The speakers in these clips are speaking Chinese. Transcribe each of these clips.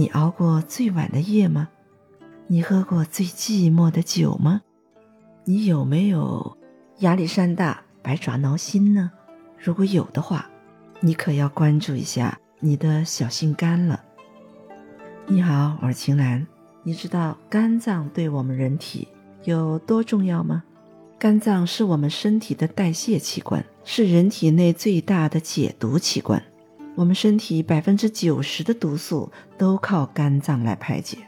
你熬过最晚的夜吗？你喝过最寂寞的酒吗？你有没有压力山大、百爪挠心呢？如果有的话，你可要关注一下你的小心肝了。你好，我是晴岚。你知道肝脏对我们人体有多重要吗？肝脏是我们身体的代谢器官，是人体内最大的解毒器官。我们身体百分之九十的毒素都靠肝脏来排解。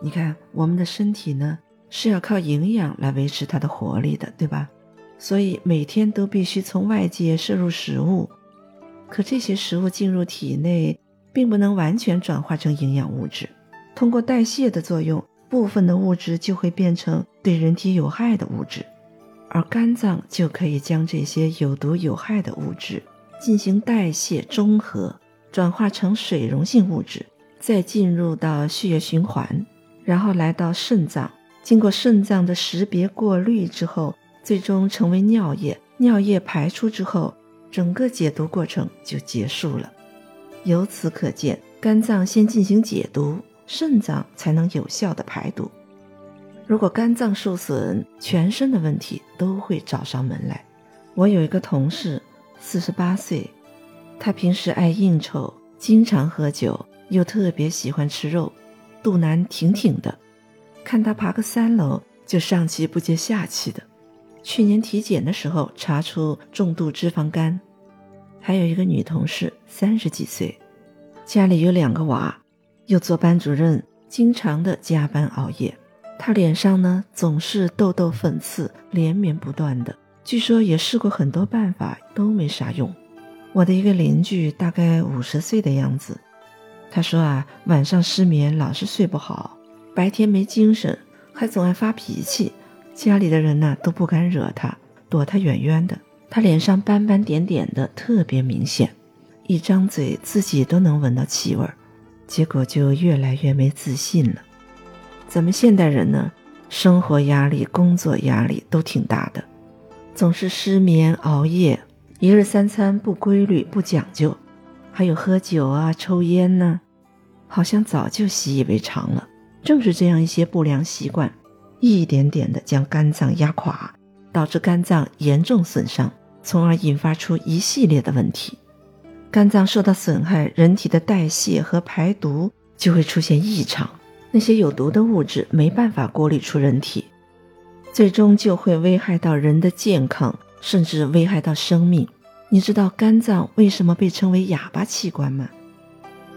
你看，我们的身体呢是要靠营养来维持它的活力的，对吧？所以每天都必须从外界摄入食物。可这些食物进入体内，并不能完全转化成营养物质。通过代谢的作用，部分的物质就会变成对人体有害的物质，而肝脏就可以将这些有毒有害的物质进行代谢中和，转化成水溶性物质，再进入到血液循环，然后来到肾脏，经过肾脏的识别过滤之后，最终成为尿液。尿液排出之后，整个解毒过程就结束了。由此可见，肝脏先进行解毒。肾脏才能有效的排毒。如果肝脏受损，全身的问题都会找上门来。我有一个同事，四十八岁，他平时爱应酬，经常喝酒，又特别喜欢吃肉，肚腩挺挺的，看他爬个三楼就上气不接下气的。去年体检的时候查出重度脂肪肝。还有一个女同事，三十几岁，家里有两个娃。又做班主任，经常的加班熬夜，他脸上呢总是痘痘粉刺连绵不断的。据说也试过很多办法都没啥用。我的一个邻居大概五十岁的样子，他说啊晚上失眠老是睡不好，白天没精神，还总爱发脾气，家里的人呢都不敢惹他，躲他远远的。他脸上斑斑点点的特别明显，一张嘴自己都能闻到气味儿。结果就越来越没自信了。咱们现代人呢，生活压力、工作压力都挺大的，总是失眠、熬夜，一日三餐不规律、不讲究，还有喝酒啊、抽烟呢，好像早就习以为常了。正是这样一些不良习惯，一点点的将肝脏压垮，导致肝脏严重损伤，从而引发出一系列的问题。肝脏受到损害，人体的代谢和排毒就会出现异常，那些有毒的物质没办法过滤出人体，最终就会危害到人的健康，甚至危害到生命。你知道肝脏为什么被称为哑巴器官吗？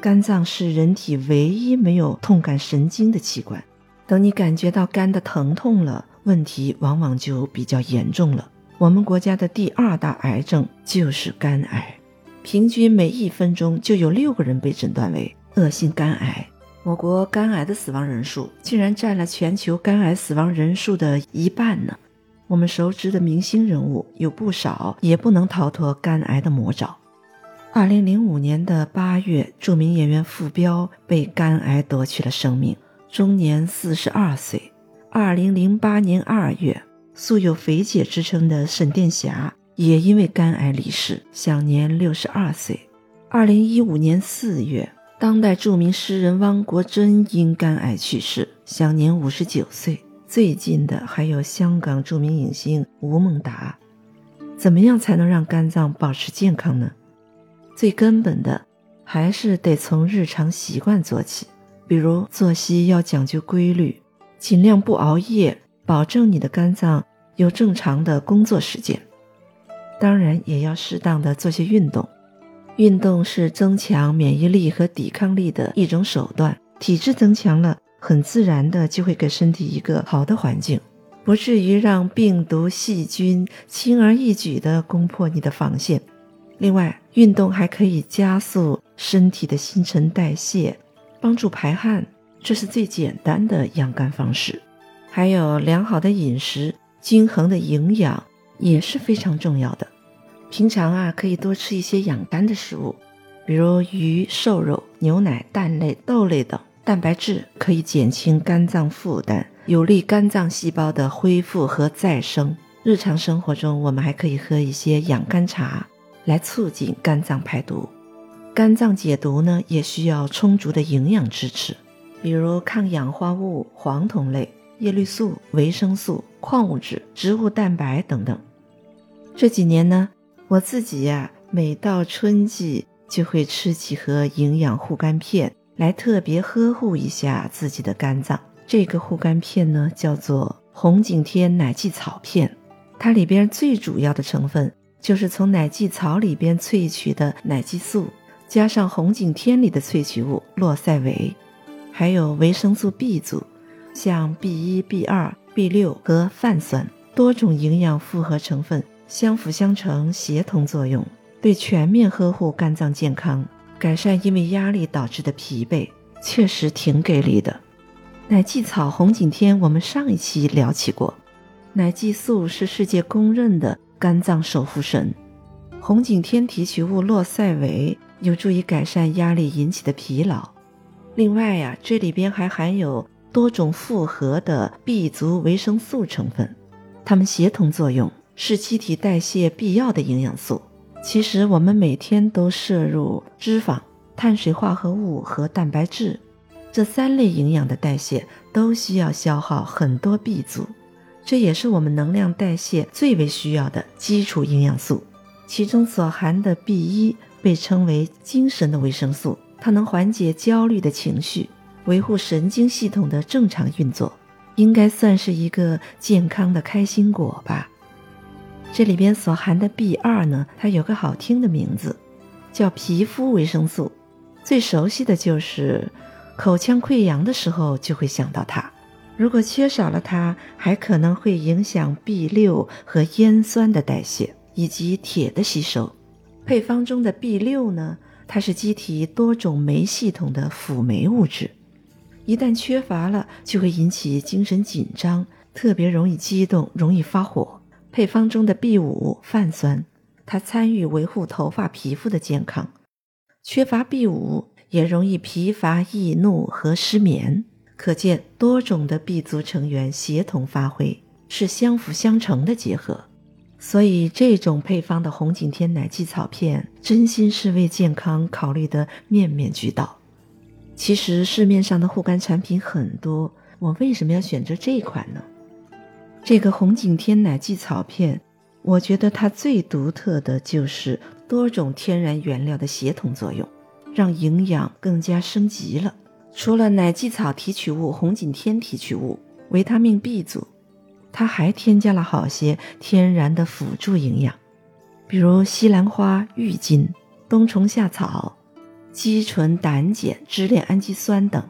肝脏是人体唯一没有痛感神经的器官，等你感觉到肝的疼痛了，问题往往就比较严重了。我们国家的第二大癌症就是肝癌。平均每一分钟就有六个人被诊断为恶性肝癌。我国肝癌的死亡人数竟然占了全球肝癌死亡人数的一半呢。我们熟知的明星人物有不少，也不能逃脱肝癌的魔爪。二零零五年的八月，著名演员傅彪被肝癌夺去了生命，终年四十二岁。二零零八年二月，素有“肥姐”之称的沈殿霞。也因为肝癌离世，享年六十二岁。二零一五年四月，当代著名诗人汪国真因肝癌去世，享年五十九岁。最近的还有香港著名影星吴孟达。怎么样才能让肝脏保持健康呢？最根本的还是得从日常习惯做起，比如作息要讲究规律，尽量不熬夜，保证你的肝脏有正常的工作时间。当然也要适当的做些运动，运动是增强免疫力和抵抗力的一种手段。体质增强了，很自然的就会给身体一个好的环境，不至于让病毒细菌轻而易举的攻破你的防线。另外，运动还可以加速身体的新陈代谢，帮助排汗，这是最简单的养肝方式。还有良好的饮食，均衡的营养也是非常重要的。平常啊，可以多吃一些养肝的食物，比如鱼、瘦肉、牛奶、蛋类、豆类等，蛋白质可以减轻肝脏负担，有利肝脏细胞的恢复和再生。日常生活中，我们还可以喝一些养肝茶，来促进肝脏排毒。肝脏解毒呢，也需要充足的营养支持，比如抗氧化物、黄酮类、叶绿素、维生素、矿物质、植物蛋白等等。这几年呢，我自己呀，每到春季就会吃几盒营养护肝片，来特别呵护一下自己的肝脏。这个护肝片呢，叫做红景天奶蓟草片，它里边最主要的成分就是从奶蓟草里边萃取的奶蓟素，加上红景天里的萃取物洛赛韦，还有维生素 B 族，像 B 一、B 二、B 六和泛酸多种营养复合成分。相辅相成，协同作用，对全面呵护肝脏健康、改善因为压力导致的疲惫，确实挺给力的。奶蓟草红景天，我们上一期聊起过，奶蓟素是世界公认的肝脏守护神，红景天提取物洛赛韦有助于改善压力引起的疲劳。另外呀，这里边还含有多种复合的 B 族维生素成分，它们协同作用。是机体代谢必要的营养素。其实我们每天都摄入脂肪、碳水化合物和蛋白质这三类营养的代谢，都需要消耗很多 B 族，这也是我们能量代谢最为需要的基础营养素。其中所含的 B 一被称为精神的维生素，它能缓解焦虑的情绪，维护神经系统的正常运作，应该算是一个健康的开心果吧。这里边所含的 B 二呢，它有个好听的名字，叫皮肤维生素。最熟悉的就是口腔溃疡的时候就会想到它。如果缺少了它，还可能会影响 B 六和烟酸的代谢以及铁的吸收。配方中的 B 六呢，它是机体多种酶系统的辅酶物质，一旦缺乏了，就会引起精神紧张，特别容易激动，容易发火。配方中的 B 五泛酸，它参与维护头发、皮肤的健康。缺乏 B 五也容易疲乏、易怒和失眠。可见多种的 B 族成员协同发挥，是相辅相成的结合。所以这种配方的红景天奶蓟草片，真心是为健康考虑的面面俱到。其实市面上的护肝产品很多，我为什么要选择这款呢？这个红景天奶蓟草片，我觉得它最独特的就是多种天然原料的协同作用，让营养更加升级了。除了奶蓟草提取物、红景天提取物、维他命 B 族，它还添加了好些天然的辅助营养，比如西兰花、郁金、冬虫夏草、肌醇胆碱、支链氨基酸等。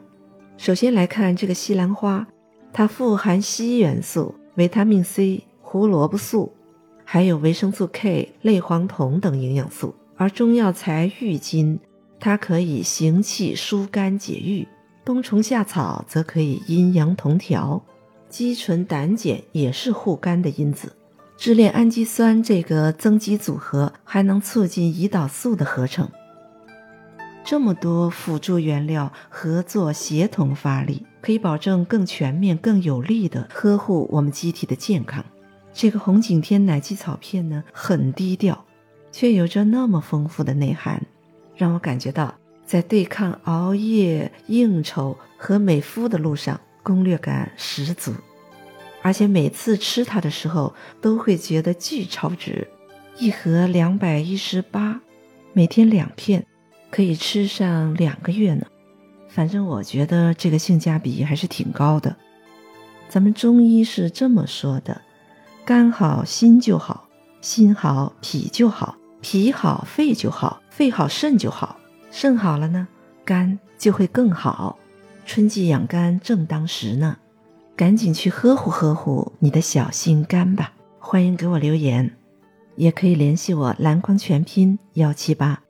首先来看这个西兰花，它富含硒元素。维他命 C、胡萝卜素，还有维生素 K、类黄酮等营养素。而中药材郁金，它可以行气疏肝解郁；冬虫夏草则可以阴阳同调；肌醇胆碱也是护肝的因子；支链氨基酸这个增肌组合还能促进胰岛素的合成。这么多辅助原料合作协同发力，可以保证更全面、更有力的呵护我们机体的健康。这个红景天奶蓟草片呢，很低调，却有着那么丰富的内涵，让我感觉到在对抗熬夜、应酬和美肤的路上攻略感十足。而且每次吃它的时候，都会觉得巨超值，一盒两百一十八，每天两片。可以吃上两个月呢，反正我觉得这个性价比还是挺高的。咱们中医是这么说的：肝好心就好，心好脾就好，脾好肺就好，肺好肾就好，肾好了呢，肝就会更好。春季养肝正当时呢，赶紧去呵护呵护你的小心肝吧！欢迎给我留言，也可以联系我，蓝光全拼幺七八。